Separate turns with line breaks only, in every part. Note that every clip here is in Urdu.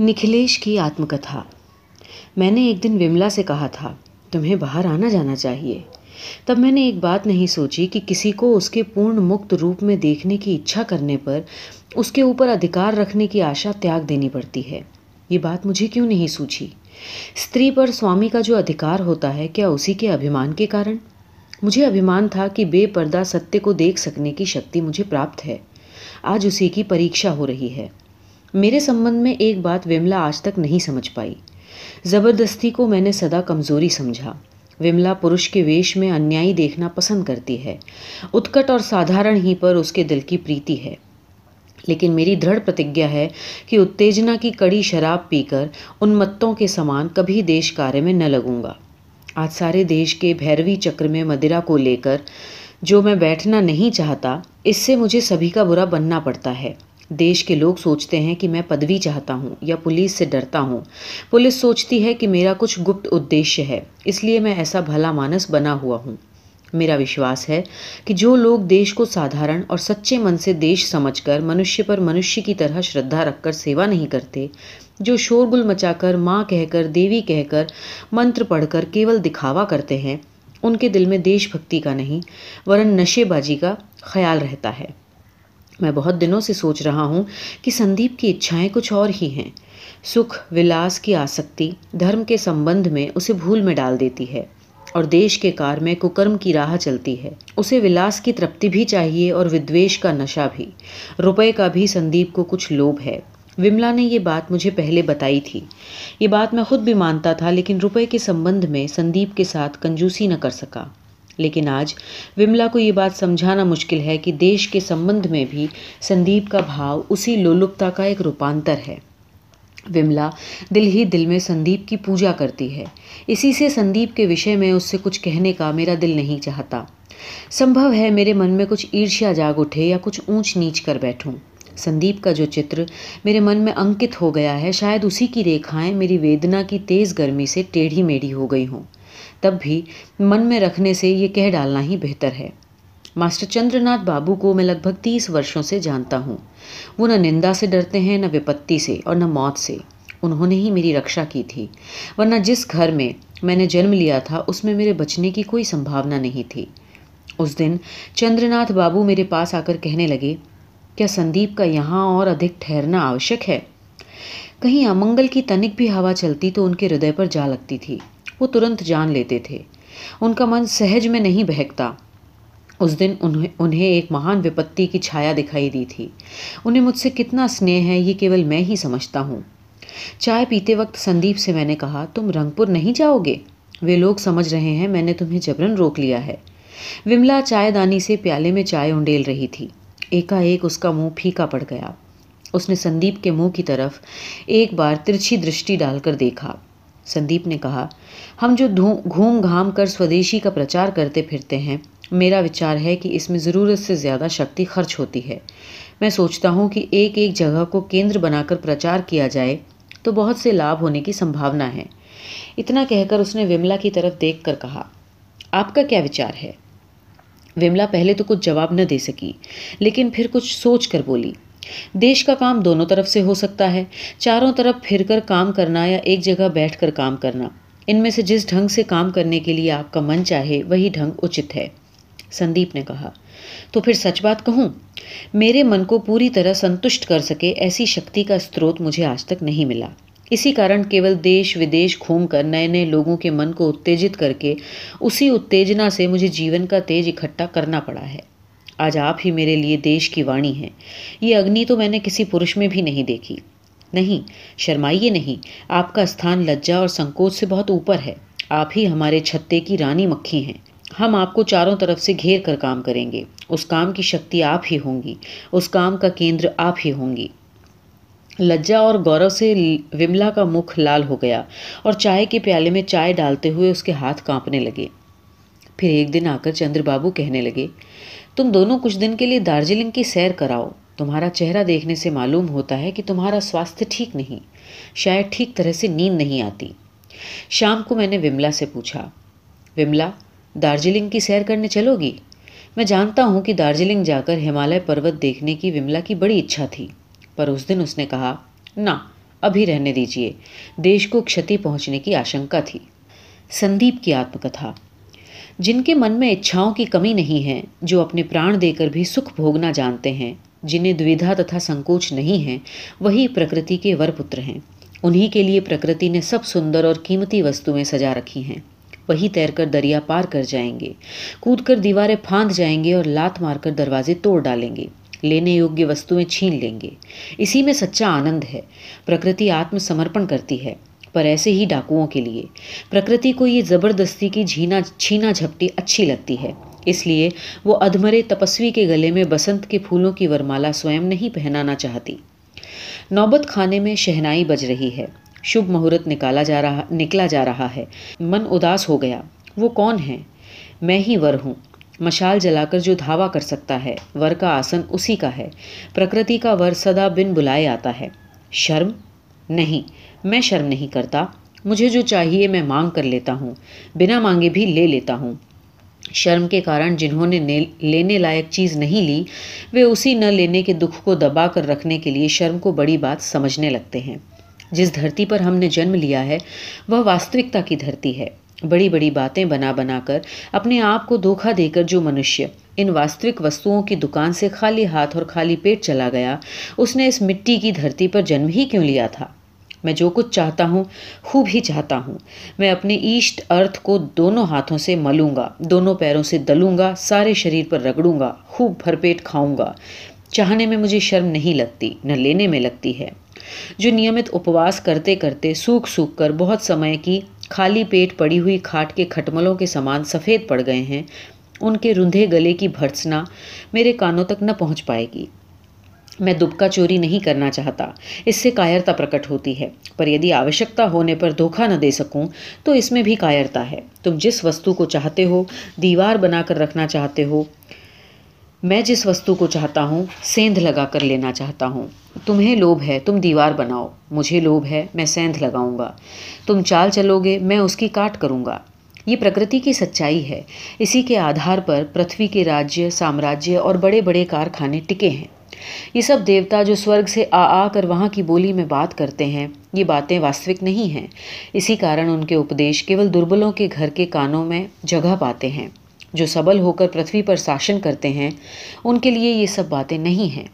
نکھلیش کی آتم کتھا میں نے ایک دن وملا سے کہا تھا، تمہیں باہر آنا جانا چاہیے۔ تب میں نے ایک بات نہیں سوچی کہ کسی کو اس کے پورن مکت روپ میں دیکھنے کی اچھا کرنے پر اس کے اوپر ادھکار رکھنے کی آشا تیاگ دینی پڑتی ہے۔ یہ بات مجھے کیوں نہیں سوچی؟ استری پر سوامی کا جو ادھکار ہوتا ہے، کیا اسی کے ابھیمان کے کارن؟ مجھے ابھیمان تھا کہ بے پردہ ستیہ کو دیکھ سکنے کی شکتی مجھے پراپت ہے۔ آج اسی کی پریکشا ہو رہی ہے۔ میرے سمبند میں ایک بات وملا آج تک نہیں سمجھ پائی۔ زبردستی کو میں نے سدا کمزوری سمجھا۔ وملا پروش کے ویش میں انیائی دیکھنا پسند کرتی ہے۔ اتکٹ اور سادھارن ہی پر اس کے دل کی پریتی ہے۔ لیکن میری دھڑ پرتگیا ہے کہ اتےجنا کی کڑی شراب پی کر ان متوں کے سامان کبھی دیش کاریہ میں نہ لگوں گا۔ آج سارے دیش کے بھیروی چکر میں مدرا کو لے کر جو میں بیٹھنا نہیں چاہتا، اس سے مجھے سبھی کا برا بننا پڑتا ہے۔ دیش کے لوگ سوچتے ہیں کہ میں پدوی چاہتا ہوں یا پولیس سے ڈرتا ہوں۔ پولیس سوچتی ہے کہ میرا کچھ گپت ادیشیہ ہے، اس لیے میں ایسا بھلا مانس بنا ہوا ہوں۔ میرا وشواس ہے کہ جو لوگ دیش کو سادھارن اور سچے من سے دیش سمجھ کر منشیہ پر منشیہ کی طرح شردھا رکھ کر سیوا نہیں کرتے، جو شور گل مچا کر ماں کہہ کر، دیوی کہہ کر، منتر پڑھ کر کیول دکھاوا کرتے ہیں، ان کے دل میں دیش بھکتی کا نہیں ورن نشے بازی کا خیال رہتا ہے۔ میں بہت دنوں سے سوچ رہا ہوں کہ سندیپ کی اچھائیں کچھ اور ہی ہیں۔ سکھ، ولاس کی آسکتی، دھرم کے سمبندھ میں اسے بھول میں ڈال دیتی ہے اور دیش کے کار میں ککرم کی راہ چلتی ہے۔ اسے ولاس کی ترپتی بھی چاہیے اور ودویش کا نشہ بھی۔ روپے کا بھی سندیپ کو کچھ لوبھ ہے۔ وملا نے یہ بات مجھے پہلے بتائی تھی۔ یہ بات میں خود بھی مانتا تھا لیکن روپے کے سمبندھ میں سندیپ کے ساتھ کنجوسی نہ کر سکا۔ لیکن آج وملا کو یہ بات سمجھانا مشکل ہے کہ دیش کے سمبندھ میں بھی سندیپ کا بھاؤ اسی لولپتا کا ایک روپانتر ہے۔ وملا دل ہی دل میں سندیپ کی پوجا کرتی ہے۔ اسی سے سندیپ کے وشے میں اس سے کچھ کہنے کا میرا دل نہیں چاہتا۔ سمبھو ہے میرے من میں کچھ عرشیا جاگ اٹھے یا کچھ اونچ نیچ کر بیٹھوں۔ سندیپ کا جو چتر میرے من میں انکت ہو گیا ہے، شاید اسی کی ریکھائیں میری ویدنا کی تیز گرمی سے ٹیڑھی میڑھی ہو گئی ہوں۔ تب بھی من میں رکھنے سے یہ کہہ ڈالنا ہی بہتر ہے۔ ماسٹر چندر ناتھ بابو کو میں لگ بھگ تیس ورشوں سے جانتا ہوں۔ وہ نہ نندا سے ڈرتے ہیں، نہ وپتی سے اور نہ موت سے۔ انہوں نے ہی میری رکشا کی تھی۔ ورنہ جس گھر میں میں نے جنم لیا تھا، اس میں میرے بچنے کی کوئی سمبھاونا نہیں تھی۔ اس دن چندر ناتھ بابو میرے پاس آ کر کہنے لگے، کیا سندیپ کا یہاں اور ادھک ٹھہرنا آوشک ہے؟ کہیں امنگل کی تنک بھی ہوا چلتی تو ان کے ہردے پر جا لگتی تھی۔ وہ ترنت جان لیتے تھے۔ ان کا من سہج میں نہیں بہکتا۔ اس دن انہیں ایک مہان وپتی کی چھایا دکھائی دی تھی۔ انہیں مجھ سے کتنا اسنیہ ہے، یہ کیول میں ہی سمجھتا ہوں۔ چائے پیتے وقت سندیپ سے میں نے کہا، تم رنگ پور نہیں جاؤ گے؟ وہ لوگ سمجھ رہے ہیں، میں نے تمہیں جبرن روک لیا ہے۔ وملا چائے دانی سے پیالے میں چائے انڈیل رہی تھی۔ ایک ایک اس کا منہ پھیکا پڑ گیا۔ اس نے سندیپ کے منہ کی طرف ایک بار ترچھی درشٹی ڈال کر دیکھا۔ سندیپ نے کہا، ہم جو گھوم گھام کر سودیشی کا پرچار کرتے پھرتے ہیں، میرا وچار ہے کہ اس میں ضرورت سے زیادہ شکتی خرچ ہوتی ہے۔ میں سوچتا ہوں کہ ایک ایک جگہ کو کیندر بنا کر پرچار کیا جائے تو بہت سے لابھ ہونے کی سمبھاونا ہے۔ اتنا کہہ کر اس نے وملا کی طرف دیکھ کر کہا، آپ کا کیا وچار ہے؟ وملا پہلے تو کچھ جواب نہ دے سکی، لیکن پھر کچھ سوچ کر بولی۔ دیش کا کام دونوں طرف سے ہو سکتا ہے۔ چاروں طرف پھر کر کام کرنا یا ایک جگہ بیٹھ کر کام کرنا۔ ان میں سے جس ڈھنگ سے کام کرنے کے لیے آپ کا من چاہے، وہی ڈھنگ اچت ہے۔ سندیپ نے کہا۔ تو پھر سچ بات کہوں؟ میرے من کو پوری طرح سنتشٹ کر سکے ایسی شکتی کا اسروت مجھے آج تک نہیں ملا۔ اسی کارن کیول دیش ودیش گھوم کر نئے نئے لوگوں کے من کو اتےجت کر کے اسی اتےجنا سے مجھے جیون کا تیج اکٹھا کرنا پڑا ہے۔ آج آپ ہی میرے لیے دیش کی وانی ہے یہ اگنی تو میں نے کسی پروش میں بھی نہیں دیکھی۔ نہیں، شرمائیے نہیں، آپ کا استھان لجا اور سنکوچ سے بہت اوپر ہے۔ آپ ہی ہمارے چھتے کی رانی مکھی ہیں۔ ہم آپ کو چاروں طرف سے گھیر کر کام کریں گے۔ اس کام کی شکتی آپ ہی ہوں گی۔ اس کام کا کیندر آپ ہی ہوں گی۔ لجا اور گورو سے وملا کا مکھ لال ہو گیا اور چائے کے پیالے میں چائے ڈالتے ہوئے اس کے ہاتھ کانپنے لگے۔ پھر ایک دن آ کر چندر بابو کہنے لگے تم دونوں کچھ دن کے لیے دارجلنگ کی سیر کراؤ۔ تمہارا چہرہ دیکھنے سے معلوم ہوتا ہے کہ تمہارا سواستھ ٹھیک نہیں، شاید ٹھیک طرح سے نیند نہیں آتی۔ شام کو میں نے وملا سے پوچھا، وملا، دارجلنگ کی سیر کرنے چلو گی؟ میں جانتا ہوں کہ دارجلنگ جا کر ہمالیہ پروت دیکھنے کی وملا کی بڑی اچھا تھی، پر اس دن اس نے کہا، نہ، ابھی رہنے دیجیے دیش کو کھتی پہنچنے کی آشنکا تھی۔ سندیپ کی آتم کتھا جن کے من میں اچھاؤں کی کمی نہیں ہے، جو اپنے پران دے کر بھی سکھ بھوگنا جانتے ہیں، جنہیں دویدھا تتھا سنکوچ نہیں ہے، وہی پرکرتی کے ور پتر ہیں۔ انہی کے لیے پرکرتی نے سب سندر اور قیمتی وستویں سجا رکھی ہیں۔ وہی تیر کر دریا پار کر جائیں گے۔ کود کر دیواریں پھاند جائیں گے اور لات مار کر دروازے توڑ ڈالیں گے۔ لینے یوگیہ وستویں چھین لیں گے۔ اسی میں سچا آنند ہے۔ پرکرتی آتم سمرپن کرتی ہے۔ پر ایسے ہی ڈاکوؤں کے لیے۔ پرکرتی کو یہ زبردستی کی جھینا، چھینا جھپٹی اچھی لگتی ہے۔ اس لیے وہ ادھمرے تپسوی کے گلے میں بسنت کے پھولوں کی ورمالا سوئم نہیں پہنانا چاہتی۔ نوبت کھانے میں شہنائی بج رہی ہے۔ شبھ مہورت نکالا جا رہا، نکلا جا رہا ہے۔ من اداس ہو گیا۔ وہ کون ہے؟ میں ہی ور ہوں۔ مشال جلا کر جو دھاوا کر سکتا ہے، ور کا آسن اسی کا ہے۔ پرکرتی کا ور سدا بن بلائے آتا ہے۔ شرم؟ نہیں۔ میں شرم نہیں کرتا، مجھے جو چاہیے میں مانگ کر لیتا ہوں، بنا مانگے بھی لے لیتا ہوں۔ شرم کے کارن جنہوں نے لینے لائق چیز نہیں لی، وہ اسی نہ لینے کے دکھ کو دبا کر رکھنے کے لیے شرم کو بڑی بات سمجھنے لگتے ہیں۔ جس دھرتی پر ہم نے جنم لیا ہے، وہ واستوکتا کی دھرتی ہے۔ بڑی بڑی باتیں بنا بنا کر اپنے آپ کو دھوکھا دے کر جو منشیہ ان واستوک وستوؤں کی دکان سے خالی ہاتھ اور خالی پیٹ چلا گیا، اس نے اس مٹی کی دھرتی پر جنم ہی کیوں لیا تھا؟ میں جو کچھ چاہتا ہوں، خوب ہی چاہتا ہوں۔ میں اپنے ایشٹ ارتھ کو دونوں ہاتھوں سے ملوں گا، دونوں پیروں سے دلوں گا، سارے شریر پر رگڑوں گا، خوب بھر پیٹ کھاؤں گا۔ چاہنے میں مجھے شرم نہیں لگتی، نہ لینے میں لگتی ہے۔ جو نیمت اپواس کرتے کرتے، سوکھ سوکھ کر بہت سمے کی خالی پیٹ پڑی ہوئی کھاٹ کے کھٹملوں کے سامان سفید پڑ گئے ہیں، ان کے رندھے گلے کی بھرسنا میرے کانوں تک نہ پہنچ پائے گی۔ میں دبکا چوری نہیں کرنا چاہتا۔ اس سے کائرتا پرکٹ ہوتی ہے۔ پر یدی آوشکتا ہونے پر دھوکھا نہ دے سکوں، تو اس میں بھی کائرتا ہے۔ تم جس وستو کو چاہتے ہو، دیوار بنا کر رکھنا چاہتے ہو، میں جس وستو کو چاہتا ہوں، سیندھ لگا کر لینا چاہتا ہوں۔ تمہیں لوبھ ہے، تم دیوار بناؤ۔ مجھے لوبھ ہے، میں سیندھ لگاؤں گا۔ تم چال چلو گے میں اس کی کاٹ کروں گا۔ یہ پرکرتی کی سچائی ہے۔ اسی کے آدھار پر پرتھوی کے راجیہ، سامراجیہ اور بڑے بڑے کارخانے ٹکے ہیں۔ یہ سب دیوتا جو سورگ سے آ آ کر وہاں کی بولی میں بات کرتے ہیں، یہ باتیں واستوک نہیں ہیں۔ اسی کارن ان کے اپدیش کیول دربلوں کے گھر کے کانوں میں جگہ پاتے ہیں۔ جو سبل ہو کر پرتھوی پر شاشن کرتے ہیں، ان کے لیے یہ سب باتیں نہیں ہیں۔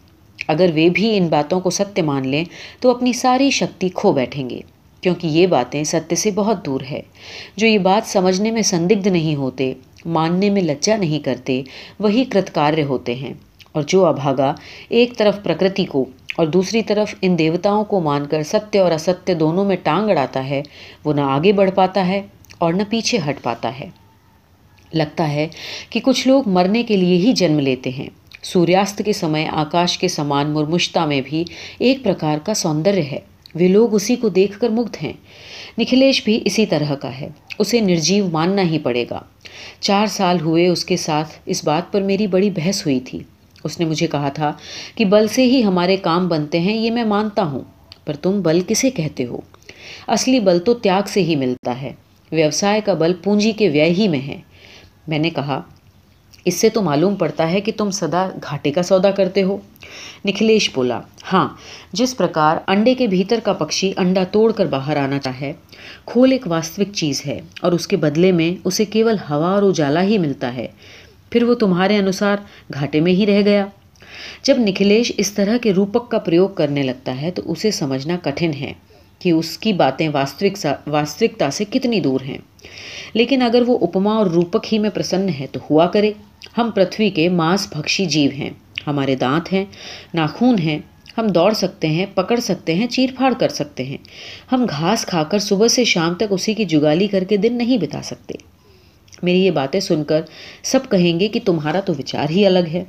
اگر وہ بھی ان باتوں کو ستیہ مان لیں، تو اپنی ساری شکتی کھو بیٹھیں گے۔ کیونکہ یہ باتیں ستیہ سے بہت دور ہے۔ جو یہ بات سمجھنے میں سندگدھ نہیں ہوتے، ماننے میں لجا نہیں کرتے، وہی کرتکاریہ ہوتے ہیں۔ اور جو ابھاگا ایک طرف پرکرتی کو اور دوسری طرف ان دیوتاؤں کو مان کر ستیہ اور استیہ دونوں میں ٹانگ اڑاتا ہے، وہ نہ آگے بڑھ پاتا ہے اور نہ پیچھے ہٹ پاتا ہے۔ لگتا ہے کہ کچھ لوگ مرنے کے لیے ہی جنم لیتے ہیں۔ سوریاست کے سمے آکاش کے سمان مرمشتا میں بھی ایک پرکار کا سوندر ہے۔ وہ لوگ اسی کو دیکھ کر مگدھ ہیں۔ نکھلیش بھی اسی طرح کا ہے۔ اسے نرجیو ماننا ہی پڑے گا۔ چار سال ہوئے اس کے ساتھ اس بات پر میری بڑی بحث ہوئی تھی۔ اس نے مجھے کہا تھا کہ بل سے ہی ہمارے کام بنتے ہیں، یہ میں مانتا ہوں، پر تم بل کسے کہتے ہو؟ اصلی بل تو تیاگ سے ہی ملتا ہے، ویوسائے کا بل پونجی کے ویے ہی میں ہے۔ میں نے کہا، اس سے تو معلوم پڑتا ہے کہ تم سدا گھاٹے کا سودا کرتے ہو۔ نکھلیش بولا ہاں جس پرکار انڈے کے بھیتر کا پکشی انڈا توڑ کر باہر آنا چاہے، کھول ایک واستوک چیز ہے اور اس کے بدلے میں اسے کیول ہوا اور اجالا ہی ملتا ہے۔ پھر وہ تمہارے انوسار گھاٹے میں ہی رہ گیا۔ جب نکھلیش اس طرح کے روپک کا پریوگ کرنے لگتا ہے تو اسے سمجھنا کٹھن ہے کہ اس کی باتیں واستوکتا سے کتنی دور ہیں۔ لیکن اگر وہ اپما اور روپک ہی میں پرسن ہے تو ہوا کرے۔ ہم پرتھوی کے ماس بھکشی جیو ہیں۔ ہمارے دانت ہیں، ناخون ہیں۔ ہم دوڑ سکتے ہیں، پکڑ سکتے ہیں، چیر پھاڑ کر سکتے ہیں۔ ہم گھاس کھا کر صبح سے شام تک اسی کی جگالی کر کے دن نہیں بتا سکتے۔ میری یہ باتیں سن کر سب کہیں گے کہ تمہارا تو وچار ہی الگ ہے۔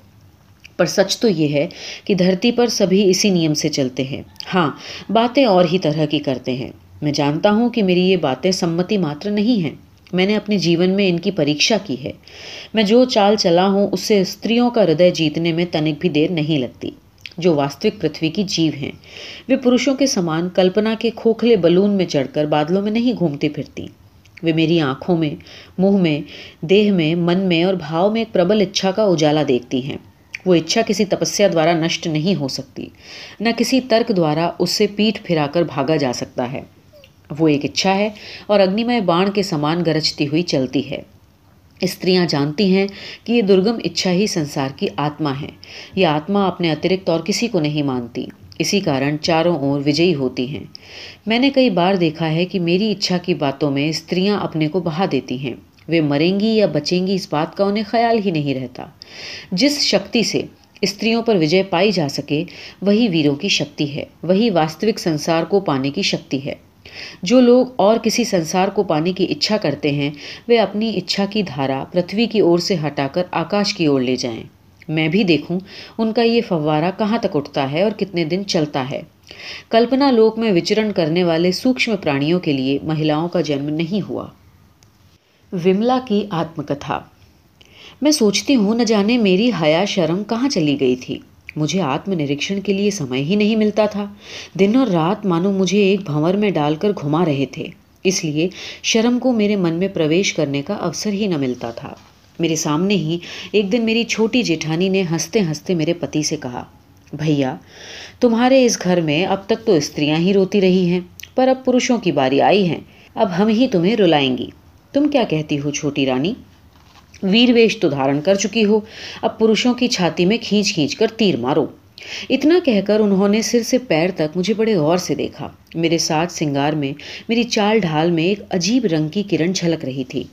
پر سچ تو یہ ہے کہ دھرتی پر سبھی اسی نیم سے چلتے ہیں۔ ہاں باتیں اور ہی طرح کی کرتے ہیں۔ میں جانتا ہوں کہ میری یہ باتیں سمتی ماتر نہیں ہیں۔ میں نے اپنے جیون میں ان کی پریکشا کی ہے۔ میں جو چال چلا ہوں، اس سے استریوں کا ہردے جیتنے میں تنک بھی دیر نہیں لگتی۔ جو واستوک پرتھوی کی جیو ہیں، وہ پروشوں کے سامان کلپنا کے کھوکھلے بلون میں چڑھ کر بادلوں میں نہیں گھومتی پھرتی۔ وہ میری آنکھوں میں، منہ میں، دیہ میں، من میں اور بھاؤ میں ایک پربل اچھا کا اجالا دیکھتی ہیں۔ وہ اچھا کسی تپسیا دوارا نشٹ نہیں ہو سکتی، نہ کسی ترک دوارا اس سے پیٹھ پھرا کر بھاگا جا سکتا ہے۔ وہ ایک اچھا ہے اور اگنیمے بان کے سامان گرجتی ہوئی چلتی ہے۔ استریاں جانتی ہیں کہ یہ درگم اچھا ہی سنسار کی آتما ہے۔ یہ آتما اپنے اترکت اور کسی کو نہیں مانتی۔ اسی کارن چاروں اور وجئی ہوتی ہیں۔ میں نے کئی بار دیکھا ہے کہ میری اچھا کی باتوں میں استریاں اپنے کو بہا دیتی ہیں۔ وہ مریں گی یا بچیں گی اس بات کا انہیں خیال ہی نہیں رہتا۔ جس شکتی سے استریوں پر وجے پائی جا سکے، وہی ویروں کی شکتی ہے۔ وہی واستوک سنسار کو پانے کی شکتی ہے۔ جو لوگ اور کسی سنسار کو پانے کی اچھا کرتے ہیں، وہ اپنی اچھا کی دھارا پرتھوی کی اور سے ہٹا کر آکاش کی اور لے جائیں۔ میں بھی دیکھوں ان کا یہ فوارہ کہاں تک اٹھتا ہے اور کتنے دن چلتا ہے۔ کلپنا لوک میں وچرن کرنے والے سوکشم پرانیوں کے لیے مہیلاؤں کا جنم نہیں ہوا۔ وملا کی آتم کتھا میں سوچتی ہوں نہ جانے میری حیا شرم کہاں چلی گئی تھی۔ مجھے آتم نریکشن کے لیے سمے ہی نہیں ملتا تھا۔ دن اور رات مانو مجھے ایک بھنور میں ڈال کر گھما رہے تھے۔ اس لیے شرم کو میرے من میں پرویش کرنے کا اوسر ہی نہ ملتا تھا۔ میرے سامنے ہی ایک دن میری چھوٹی جیٹھانی نے ہنستے ہنستے میرے پتی سے کہا، بھیا، تمہارے اس گھر میں اب تک تو استریاں ہی روتی رہی ہیں، پر اب پروشوں کی باری آئی ہیں، اب ہم ہی تمہیں رلائیں گی۔ تم کیا کہتی ہو چھوٹی رانی؟ ویر ویش تو دھارن کر چکی ہو، اب پروشوں کی چھاتی میں کھینچ کھینچ کر تیر مارو۔ اتنا کہہ کر انہوں نے سر سے پیر تک مجھے بڑے غور سے دیکھا۔ میرے ساتھ سنگار میں، میری چال ڈھال میں ایک عجیب رنگ کی کرن جھلک رہی تھی،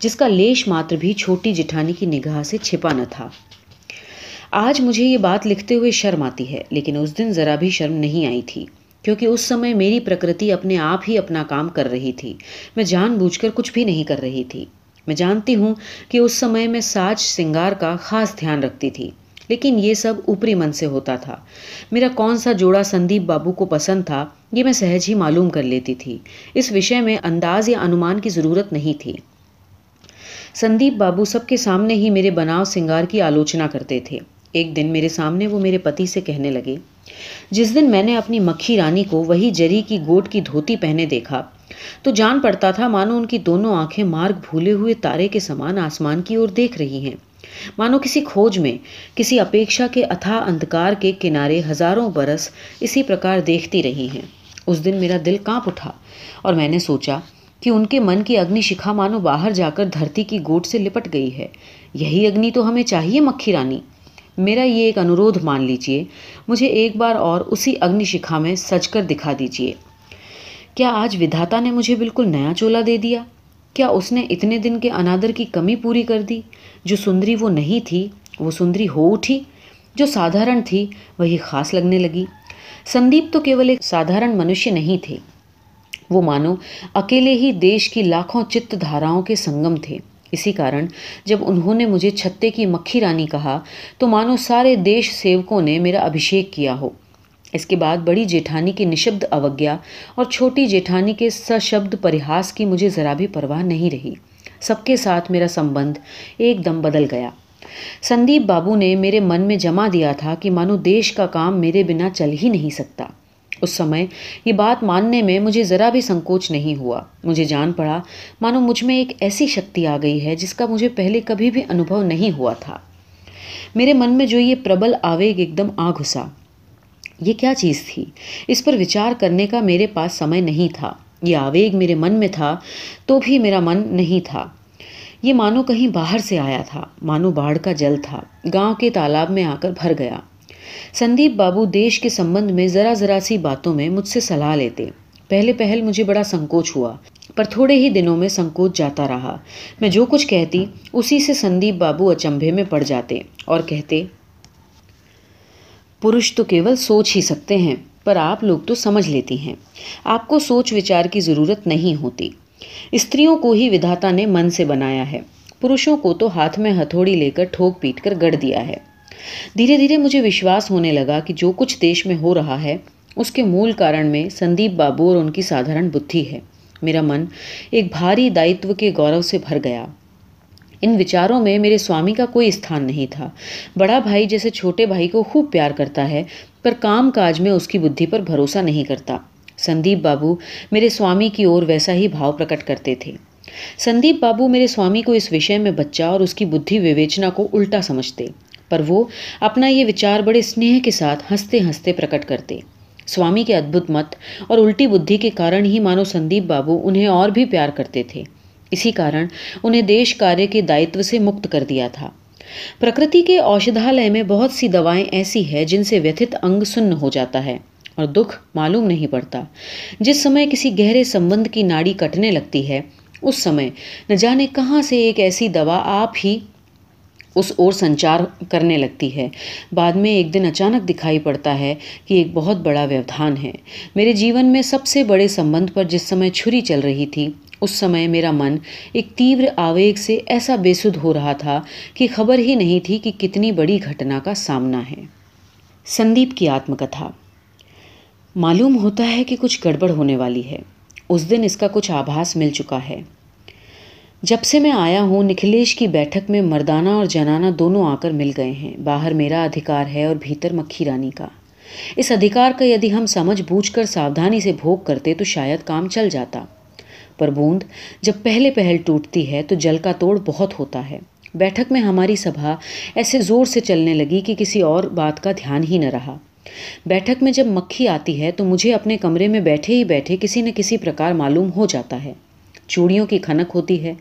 جس کا لیش ماتر بھی چھوٹی جٹھانی کی نگاہ سے چھپا نہ تھا۔ آج مجھے یہ بات لکھتے ہوئے شرم آتی ہے، لیکن اس دن ذرا بھی شرم نہیں آئی تھی، کیونکہ اس سمے میری پرکرتی اپنے آپ ہی اپنا کام کر رہی تھی۔ میں جان بوجھ کر کچھ بھی نہیں کر رہی تھی۔ میں جانتی ہوں کہ اس سمے میں ساج سنگار کا خاص دھیان رکھتی تھی۔ لیکن یہ سب اوپری من سے ہوتا تھا۔ میرا کون سا جوڑا سندیپ بابو کو پسند تھا، یہ میں سہج ہی معلوم کر لیتی تھی۔ اس وشے میں انداز یا انومان کی ضرورت نہیں تھی۔ سندیپ بابو سب کے سامنے ہی میرے بناؤ سنگار کی آلوچنا کرتے تھے۔ ایک دن میرے سامنے وہ میرے پتی سے کہنے لگے، جس دن میں نے اپنی مکھی رانی کو وہی جری کی گوٹ کی دھوتی پہنے دیکھا، تو جان پڑتا تھا، مانو ان کی دونوں آنکھیں مارگ بھولے ہوئے تارے کے سامان آسمان کی اور دیکھ رہی ہیں۔ مانو کسی کھوج میں، کسی اپیکشا کے اتھا اندکار کے کنارے ہزاروں برس اسی پرکار دیکھتی رہی ہیں۔ اس دن میرا دل کانپ اٹھا اور میں نے سوچا کہ ان کے من کی اگنی شکھا مانو باہر جا کر دھرتی کی گوٹ سے لپٹ گئی ہے۔ یہی اگنی تو ہمیں چاہیے مکھی رانی۔ میرا یہ ایک انورودھ مان لیجیے مجھے ایک بار اور اسی اگنی شکھا میں سج کر دکھا دیجیے کیا آج ودھاتا نے مجھے بالکل نیا چولا دے دیا؟ کیا اس نے اتنے دن کے انادر کی کمی پوری کر دی؟ جو سندری وہ نہیں تھی، وہ سندری ہو اٹھی۔ جو سادھارن تھی، وہی خاص لگنے لگی۔ سندیپ تو کیول ایک سادھارن منشیہ نہیں تھے۔ وہ مانو، اکیلے ہی دیش کی لاکھوں چت دھاراؤں کے سنگم تھے۔ اسی کارن، جب انہوں نے مجھے چھتے کی مکھی رانی کہا، تو مانو سارے دیش سیوکوں نے میرا ابھیشیک کیا ہو۔ اس کے بعد بڑی جیٹھانی کی نشبد اوگیا اور چھوٹی جیٹھانی کے سشبد پریہاس کی مجھے ذرا بھی پرواہ نہیں رہی۔ سب کے ساتھ میرا سمبند ایک دم بدل گیا۔ سندیپ بابو نے میرے من میں جما دیا تھا کہ مانو دیش کا کام میرے بنا چل ہی نہیں سکتا۔ اس سمے یہ بات ماننے میں مجھے ذرا بھی سنکوچ نہیں ہوا۔ مجھے جان پڑا، مانو مجھ میں ایک ایسی شکتی آ گئی ہے جس کا مجھے پہلے کبھی بھی انوبھو نہیں ہوا تھا۔ میرے من میں جو یہ پربل آویگ ایک دم آ گھسا۔ یہ کیا چیز تھی؟ اس پر وچار کرنے کا میرے پاس سمے نہیں تھا۔ یہ آویگ میرے من میں تھا تو بھی میرا من نہیں تھا۔ یہ مانو کہیں باہر سے آیا تھا۔ مانو باڑھ کا جل تھا۔ گاؤں کے تالاب میں آ کر بھر گیا۔ سندیپ بابو دیش کے سمبند میں ذرا ذرا سی باتوں میں مجھ سے صلاح لیتے۔ پہلے پہل مجھے بڑا سنکوچ ہوا، پر تھوڑے ہی دنوں میں سنکوچ جاتا رہا۔ میں جو کچھ کہتی، اسی سے سندیپ بابو اچمبے میں پڑ جاتے اور کہتے پروش تو کیول سوچ ہی سکتے ہیں، پر آپ لوگ تو سمجھ لیتی ہیں۔ آپ کو سوچ وچار کی ضرورت نہیں ہوتی۔ استریوں کو ہی ودھاتا نے من سے بنایا ہے۔ پروشوں کو تو ہاتھ میں ہتھوڑی لے کر ٹھوک پیٹ کر گڑ دیا ہے۔ دھیرے دھیرے مجھے وشواس ہونے لگا کہ جو کچھ دیش میں ہو رہا ہے، اس کے مول کارن میں سندیپ بابو اور ان کی سادھارن بدھی ہے۔ میرا من ایک بھاری دائتو کے گورو سے بھر گیا۔ ان وچاروں میں میرے سوامی کا کوئی استھان نہیں تھا۔ بڑا بھائی جیسے چھوٹے بھائی کو خوب پیار کرتا ہے، پر کام کاج میں اس کی بدھی پر بھروسہ نہیں کرتا۔ سندیپ بابو میرے سوامی کی اور ویسا ہی بھاؤ پرکٹ کرتے تھے۔ سندیپ بابو میرے سوامی کو اس وشے میں بچہ اور اس کی بدھی وویچنا کو الٹا سمجھتے، پر وہ اپنا یہ وچار بڑے اسنیہ کے ساتھ ہنستے ہنستے پرکٹ کرتے۔ سوامی کے ادبت مت اور الٹی بدھی کے کارن ہی مانو سندیپ بابو انہیں اور بھی پیار کرتے تھے۔ اسی کارن انہیں دیش کاریہ کے دائتو سے مکت کر دیا تھا۔ پرکرتی کے اوشدھالے میں بہت سی دوائیں ایسی ہے جن سے ویتھت انگ سن ہو جاتا ہے اور دکھ معلوم نہیں پڑتا۔ جس سمے کسی گہرے سمبند کی ناڑی کٹنے لگتی ہے، اس سمے نہ جانے کہاں سے ایک ایسی دوا آپ ہی اس اور سنچار کرنے لگتی ہے۔ بعد میں ایک دن اچانک دکھائی پڑتا ہے کہ ایک بہت بڑا ویودھان ہے۔ میرے جیون میں سب سے بڑے سمبند پر جس سمے چھری چل رہی تھی اس سمے میرا من ایک تیور آویگ سے ایسا بے سدھ ہو رہا تھا کہ خبر ہی نہیں تھی کہ کتنی بڑی گھٹنا کا سامنا ہے۔ سندیپ کی آتم کتھا معلوم ہوتا ہے کہ کچھ گڑبڑ ہونے والی ہے۔ اس دن اس کا کچھ آبھاس مل چکا ہے۔ جب سے میں آیا ہوں، نکھلیش کی بیٹھک میں مردانہ اور جنانہ دونوں آ کر مل گئے ہیں۔ باہر میرا ادھیکار ہے اور بھیتر مکھی رانی کا۔ اس ادھیکار کا یدی ہم سمجھ بوجھ کر ساودھانی سے بھوگ کرتے تو شاید کام چل جاتا۔ پر بوند جب پہلے پہل ٹوٹتی ہے تو جل کا توڑ بہت ہوتا ہے۔ بیٹھک میں ہماری سبھا ایسے زور سے چلنے لگی کہ کسی اور بات کا دھیان ہی نہ رہا۔ بیٹھک میں جب مکھی آتی ہے تو مجھے اپنے کمرے میں بیٹھے ہی بیٹھے کسی نہ کسی پرکار معلوم ہو جاتا ہے۔ چوڑیوں کی کھنک ہوتی ہے۔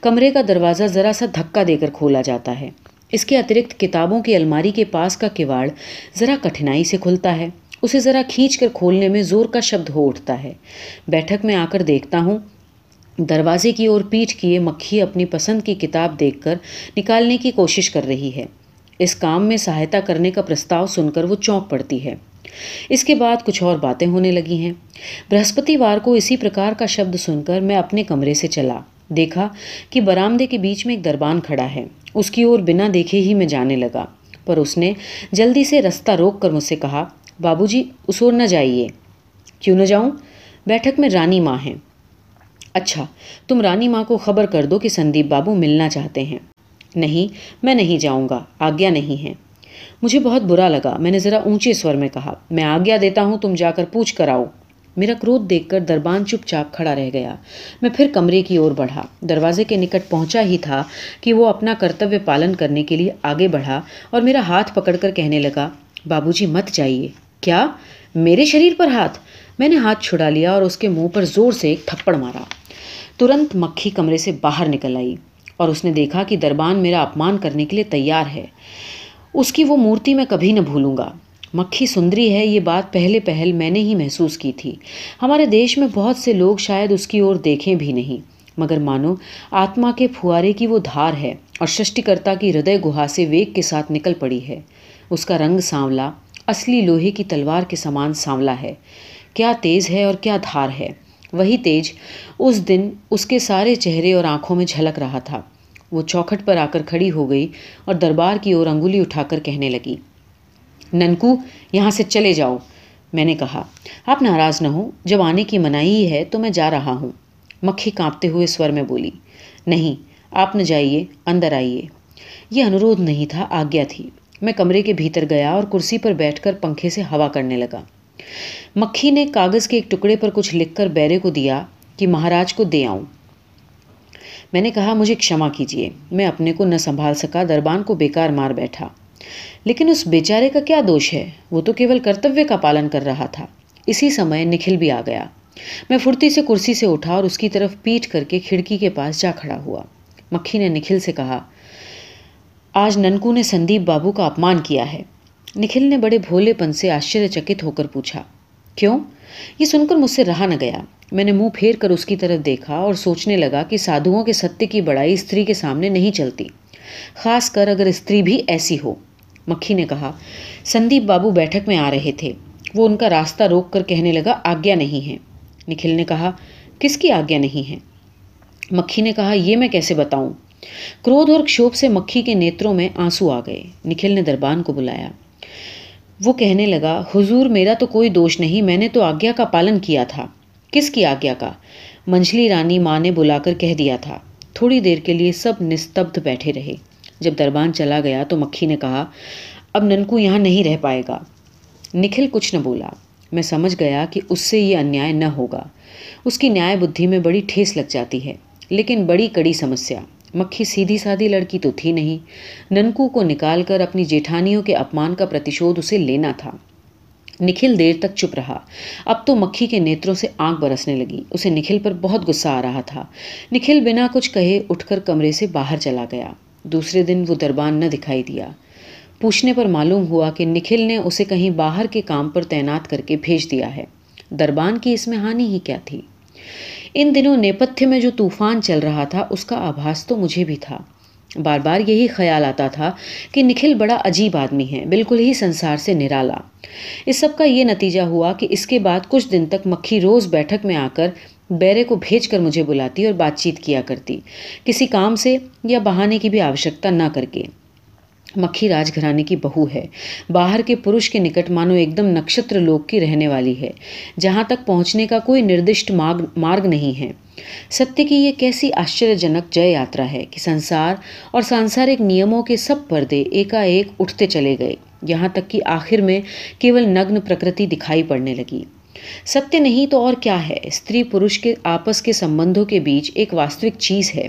کمرے کا دروازہ ذرا سا دھکا دے کر کھولا جاتا ہے۔ اس کے اترکت کتابوں کی الماری کے پاس کا کواڑ ذرا کٹھنائی سے کھلتا ہے۔ اسے ذرا کھینچ کر کھولنے میں زور کا شبد ہو اٹھتا ہے۔ بیٹھک میں آ کر دیکھتا ہوں۔ دروازے کی اور پیٹھ کیے مکھی اپنی پسند کی کتاب دیکھ کر نکالنے کی کوشش کر رہی ہے۔ اس کام میں سہایتا کرنے کا پرستاؤ سن کر وہ چونک پڑتی ہے۔ اس کے بعد کچھ اور باتیں ہونے لگی ہیں۔ برہسپتی وار کو اسی پرکار کا شبد سن کر میں اپنے کمرے سے چلا۔ دیکھا کہ برامدے کے بیچ میں ایک دربان کھڑا ہے۔ اس کی اور بنا دیکھے ہی میں جانے لگا۔ پر اس نے جلدی سے رستہ روک کر مجھ سے کہا بابو جی اس اور نہ جائیے۔ کیوں نہ جاؤں؟ بیٹھک میں رانی ماں ہیں۔ اچھا تم رانی ماں کو خبر کر دو کہ سندیپ بابو ملنا چاہتے ہیں۔ نہیں، میں نہیں جاؤں گا، آگیا نہیں ہے۔ مجھے بہت برا لگا، میں نے ذرا اونچے سور میں کہا، میں آگیا دیتا ہوں، تم جا کر پوچھ کر آؤ۔ میرا کرودھ دیکھ کر دربان چپ چاپ کھڑا رہ گیا۔ میں پھر کمرے کی اور بڑھا۔ دروازے کے نکٹ پہنچا ہی تھا کہ وہ اپنا کرتویہ پالن کرنے کے لیے آگے بڑھا اور میرا ہاتھ پکڑ کر کہنے لگا بابو جی مت جائیے۔ کیا؟ میرے شریر پر ہاتھ؟ میں نے ہاتھ چھڑا لیا اور اس کے منہ پر زور سے ایک تھپڑ مارا۔ ترنت مکھی کمرے سے باہر نکل آئی اور اس نے دیکھا کہ دربان میرا اپمان کرنے کے لیے تیار ہے۔ اس کی وہ مورتی میں کبھی نہ بھولوں گا۔ مکھی سندری ہے، یہ بات پہلے پہل میں نے ہی محسوس کی تھی۔ ہمارے دیش میں بہت سے لوگ شاید اس کی اور دیکھیں بھی نہیں۔ مگر مانو، آتما کے پھوارے کی وہ دھار ہے اور ششٹی کرتا کی ہردے گہا سے ویگ کے ساتھ نکل پڑی ہے۔ اس کا رنگ سانولا، اصلی لوہے کی تلوار کے سامان سانولا ہے۔ کیا تیز ہے اور کیا دھار ہے۔ وہی تیج اس دن اس کے سارے چہرے اور آنکھوں میں جھلک رہا تھا۔ وہ چوکھٹ پر آ کر کھڑی ہو گئی اور دربار کی اور انگلی اٹھا کر کہنے لگی، ننکو، یہاں سے چلے جاؤ۔ میں نے کہا، آپ ناراض نہ ہو جب آنے کی منائی ہے تو میں جا رہا ہوں۔ مکھی کانپتے ہوئے سور میں بولی، نہیں، آپ نہ جائیے، اندر آئیے۔ یہ انورودھ نہیں تھا، آگیا تھی۔ میں کمرے کے بھیتر گیا اور کرسی پر بیٹھ کر پنکھے سے ہوا کرنے لگا۔ مکھی نے کاغذ کے ایک ٹکڑے پر کچھ لکھ کر بیرے کو دیا کہ مہاراج کو دے آؤں۔ میں نے کہا، مجھے کشما کیجیے میں اپنے کو نہ سنبھال سکا، دربان کو بیکار مار بیٹھا۔ لیکن اس بیچارے کا کیا دوش ہے؟ وہ تو کیول کرتویہ کا پالن کر رہا تھا۔ اسی سمے نکھل بھی آ گیا۔ میں پھرتی سے کرسی سے اٹھا اور اس کی طرف پیٹ کر کے کھڑکی کے پاس جا کھڑا ہوا۔ مکھی نے نکھل سے کہا، آج ننکو نے سندیپ بابو کا اپمان کیا ہے۔ نکھل نے بڑے بھولے پن سے آشچر چکت ہو کر پوچھا، کیوں؟ یہ سن کر مجھ سے رہا نہ گیا۔ میں نے منہ پھیر کر اس کی طرف دیکھا اور سوچنے لگا کہ سادھوؤں کے ستیہ کی بڑائی استری کے سامنے نہیں چلتی۔ خاص کر اگر استری بھی ایسی ہو۔ مکھی نے کہا، سندیپ بابو بیٹھک میں آ رہے تھے۔ وہ ان کا راستہ روک کر کہنے لگا، آگیا نہیں ہے۔ نکھل نے کہا، کس کی آگیا نہیں ہے؟ مکھی نے کہا، یہ میں کیسے بتاؤں؟ کرودھ اور کشوپ سے مکھی کے نیتروں میں آنسو آ گئے۔ نکھل نے دربان کو بلایا۔ وہ کہنے لگا، حضور، میرا تو کوئی دوش نہیں، میں نے تو آگیا کا پالن کیا تھا۔ کس کی آگیا کا منجلی رانی ماں نے بلا کر کہہ دیا تھا۔ تھوڑی دیر کے لیے سب نستبد بیٹھے رہے۔ جب دربان چلا گیا تو مکھی نے کہا، اب ننکو یہاں نہیں رہ پائے گا نکھل کچھ نہ بولا۔ میں سمجھ گیا کہ اس سے یہ انیائے نہ ہوگا۔ اس کی نیائے بدھی میں بڑی ٹھیس لگ جاتی ہے، لیکن بڑی کڑی سمسیا۔ مکھی سیدھی سادھی لڑکی تو تھی نہیں۔ ننکو کو نکال کر اپنی جیٹھانیوں کے اپمان کا پرتیشود اسے لینا تھا۔ نکھل دیر تک چپ رہا۔ اب تو مکھی کے نیتروں سے آنکھ برسنے لگی۔ اسے نکھل پر بہت غصہ آ رہا تھا۔ نکھل بنا کچھ کہے اٹھ کر کمرے سے باہر چلا گیا۔ دوسرے دن وہ دربان نہ دکھائی دیا۔ پوچھنے پر معلوم ہوا کہ نکھل نے اسے کہیں باہر کے کام پر تعینات کر کے بھیج دیا ہے۔ دربان کی اس میں ہانی ہی کیا تھی؟ ان دنوں نیپتھیہ میں جو طوفان چل رہا تھا، اس کا آبھاس تو مجھے بھی تھا۔ بار بار یہی خیال آتا تھا کہ نکھل بڑا عجیب آدمی ہے، بالکل ہی سنسار سے نرالا۔ اس سب کا یہ نتیجہ ہوا کہ اس کے بعد کچھ دن تک مکھی روز بیٹھک میں آ کر بیرے کو بھیج کر مجھے بلاتی اور بات چیت کیا کرتی۔ کسی کام سے یا بہانے کی بھی آوشکتا نہ کر کے۔ مکھی راج گھرانے کی بہو ہے۔ باہر کے پروش کے نکٹ مانو ایک دم نکشتر لوگ کی رہنے والی ہے۔ جہاں تک پہنچنے کا کوئی نردشٹ مارگ نہیں ہے۔ ستیہ کی یہ کیسی آشچر جنک جے یاترا ہے کہ سنسار اور سانسارک نیموں کے سب پردے ایکا ایک اٹھتے چلے گئے۔ یہاں تک کہ آخر میں کیول نگن پرکرتی دکھائی پڑنے لگی۔ ستیہ نہیں تو اور کیا ہے؟ استری پروش کے آپس کے سمبندوں کے بیچ ایک واستوک چیز ہے۔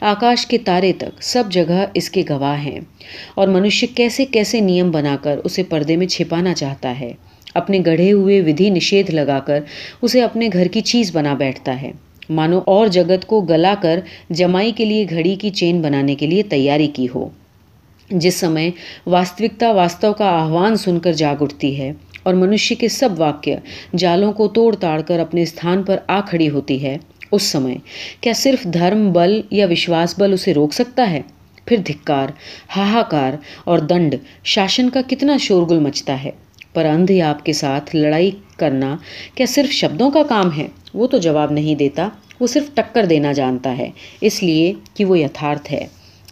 آکاش کے تارے تک سب جگہ اس کے گواہ ہیں۔ اور منشیہ کیسے کیسے نیم بنا کر اسے پردے میں چھپانا چاہتا ہے۔ اپنے گڑھے ہوئے ودھی نشید لگا کر اسے اپنے گھر کی چیز بنا بیٹھتا ہے۔ مانو اور جگت کو گلا کر جمائی کے لیے گھڑی کی چین بنانے کے لیے تیاری کی ہو۔ جس سمے واستوکتا واستو کا آہوان سن کر جاگ اٹھتی ہے اور منشیہ کے سب واقع جالوں کو توڑ تاڑ کر اپنے استھان پر آ کھڑی ہوتی ہے۔ اس سمے۔ کیا صرف دھرم بل یا وشواس بل اسے روک سکتا ہے؟ پھر دھکار ہاہاکار اور دنڈ، شاشن کا کتنا شورگل مچتا ہے؟ پر اندھ آپ کے ساتھ لڑائی کرنا کیا صرف شبدوں کا کام ہے؟ وہ تو جواب نہیں دیتا، وہ صرف ٹکر دینا جانتا ہے۔ اس لیے کہ وہ یتھارتھ ہے۔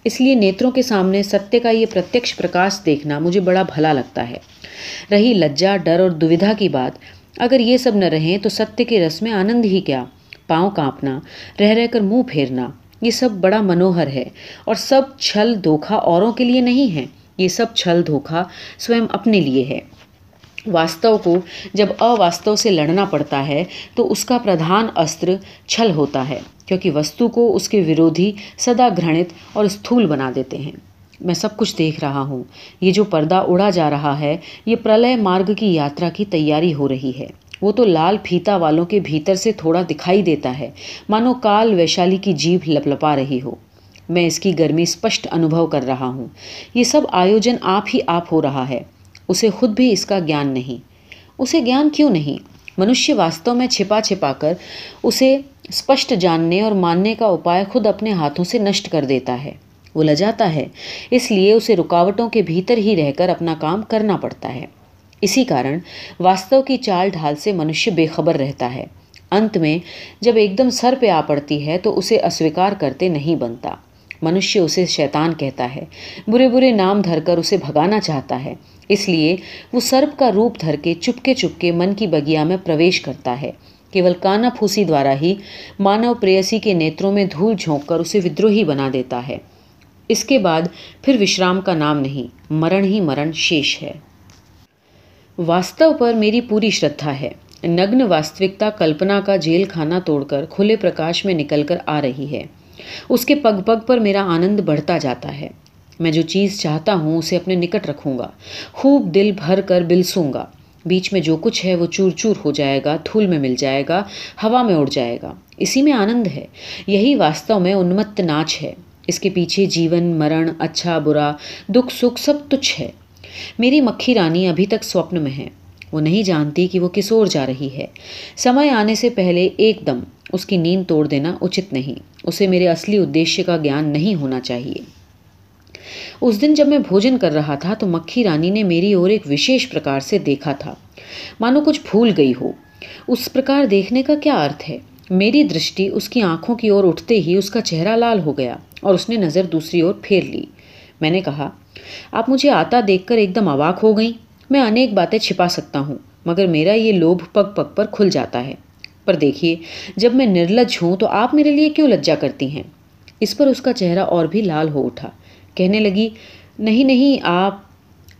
اس لیے نیتروں کے سامنے ستیہ کا یہ پرتیکش پرکاش دیکھنا مجھے بڑا بھلا لگتا ہے۔ رہی لجا، ڈر اور دویدھا کی بات۔ اگر یہ سب نہ رہیں تو ستیہ کے رس میں آنند ہی کیا؟ پاؤں کانپنا، رہ رہ کر منہ پھیرنا، یہ سب بڑا منوہر ہے اور سب چھل دھوکھا اوروں کے لیے نہیں ہے یہ سب چھل دھوکھا سوئم اپنے لیے ہے۔ واستو کو جب اواستو سے لڑنا پڑتا ہے، تو اس کا پردھان استر چھل ہوتا ہے، کیونکہ وستو کو اس کے ورودھی سدا گھرنت اور استھول بنا دیتے ہیں۔ میں سب کچھ دیکھ رہا ہوں۔ یہ جو پردہ اڑا جا رہا ہے، یہ پرلے مارگ کی یاترا کی تیاری ہو رہی ہے۔ وہ تو لال پھیتا والوں کے بھیتر سے تھوڑا دکھائی دیتا ہے۔ مانو کال ویشالی کی جیب لپ لپا رہی ہو۔ میں اس کی گرمی اسپشٹ انوبھو کر رہا ہوں۔ یہ سب آیوجن آپ ہی آپ ہو رہا ہے۔ اسے خود بھی اس کا گیان نہیں۔ اسے گیان کیوں نہیں؟ منشیہ واستو میں چھپا چھپا کر اسے اسپشٹ جاننے اور ماننے کا اپائے خود اپنے ہاتھوں سے نشٹ کر دیتا ہے۔ وہ لجاتا ہے۔ اس لیے اسے رکاوٹوں کے بھیتر ہی رہ کر اپنا کام کرنا پڑتا ہے۔ اسی کارن واستو کی چال ڈھال سے منشیہ بے خبر رہتا ہے۔ انت میں جب ایک دم سر پہ آ پڑتی ہے تو اسے اسویکار کرتے نہیں بنتا۔ منشیہ اسے شیطان کہتا ہے۔ برے برے نام دھر کر اسے بھگانا چاہتا ہے۔ اس لیے وہ سرپ کا روپ دھر کے چپکے چپکے من کی بگیا میں پرویش کرتا ہے۔ کیول کانا پھوسی دوارا ہی مانو پریسی کے نیتروں میں دھول جھونک کر اسے ودروہی بنا دیتا ہے۔ اس کے بعد پھر وشرام کا نام نہیں، مرن ہی مرن شیش ہے۔ واستو پر میری پوری شردھا ہے۔ نگن واستوکتا کلپنا کا جیل کھانا توڑ کر کھلے پرکاش میں نکل کر آ رہی ہے۔ اس کے پگ پگ پر میرا آنند بڑھتا جاتا ہے۔ میں جو چیز چاہتا ہوں اسے اپنے نکٹ رکھوں گا۔ خوب دل بھر کر بلسوں گا۔ بیچ میں جو کچھ ہے وہ چور چور ہو جائے گا، دھول میں مل جائے گا، ہوا میں اڑ جائے گا۔ اسی میں آنند ہے۔ یہی واستو میں انمت ناچ ہے۔ اس کے پیچھے جیون، مرن اچھا برا، دکھ، سکھ، سب تچھ ہے۔ میری مکھی رانی ابھی تک سوپن میں ہے۔ وہ نہیں جانتی کہ وہ کس اور جا رہی ہے۔ سمے آنے سے پہلے ایک دم اس کی نیند توڑ دینا اچت نہیں۔ اسے میرے اصلی ادیشیہ کا گیان نہیں ہونا چاہیے۔ اس دن جب میں بھوجن کر رہا تھا تو مکھی رانی نے میری اور ایک وشیش پرکار سے دیکھا تھا۔ مانو کچھ بھول گئی ہو۔ اس پرکار دیکھنے کا کیا ارتھ ہے؟ میری درشٹی اس کی آنکھوں کی اور اٹھتے ہی اس کا چہرہ لال ہو گیا اور اس نے نظر دوسری اور پھیر لی۔ میں نے کہا آپ مجھے آتا دیکھ کر ایک دم اواک ہو گئیں۔ میں انیک باتیں چھپا سکتا ہوں، مگر میرا یہ لوبھ پگ پگ پر کھل جاتا ہے۔ پر دیکھیے، جب میں نرلج ہوں تو آپ میرے لیے کیوں لجا کرتی ہیں؟ اس پر اس کا چہرہ اور بھی لال ہو اٹھا۔ کہنے لگی، نہیں نہیں، آپ۔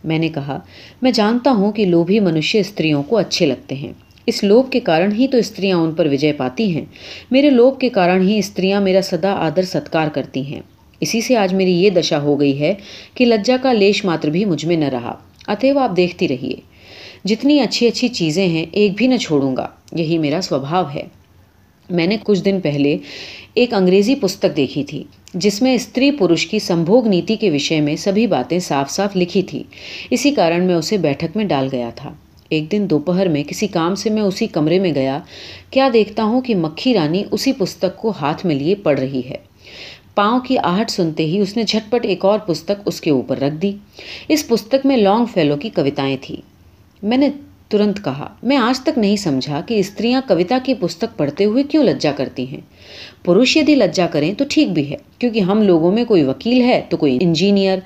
میں نے کہا، میں جانتا ہوں کہ لوبھی منشیہ استریوں کو اچھے لگتے ہیں۔ اس لوب کے کارن ہی تو استریاں ان پر وجے پاتی ہیں۔ میرے لوب کے کارن ہی استریاں میرا سدا آدر ستکار کرتی ہیں۔ اسی سے آج میری یہ دشا ہو گئی ہے کہ لجا کا لیش ماتر بھی مجھ میں نہ رہا۔ اتو آپ دیکھتی رہیے۔ جتنی اچھی اچھی چیزیں ہیں، ایک بھی نہ چھوڑوں گا۔ یہی میرا سوبھاؤ ہے۔ میں نے کچھ دن پہلے ایک انگریزی پستک دیکھی تھی، جس میں استری پروش کی سمبھوگ نیتی کے وشے میں سبھی باتیں صاف صاف لکھی تھی۔ اسی کارن میں اسے بیٹھک میں ڈال گیا تھا۔ ایک دن دوپہر میں کسی کام سے میں اسی کمرے میں گیا۔ کیا دیکھتا ہوں کہ مکھی رانی اسی پستک کو ہاتھ میں لیے پڑھ رہی ہے۔ پاؤں کی آہٹ سنتے ہی اس نے جھٹپٹ ایک اور پستک اس کے اوپر رکھ دی۔ اس پستک میں لانگ فیلو کی کوتائیں تھیں۔ میں نے ترنت کہا، میں آج تک نہیں سمجھا کہ استریاں کوتا کی پستک پڑھتے ہوئے کیوں لجا کرتی ہیں۔ پروش یدی لجا کریں تو ٹھیک بھی ہے، کیونکہ ہم لوگوں میں کوئی وکیل ہے تو کوئی انجینئر۔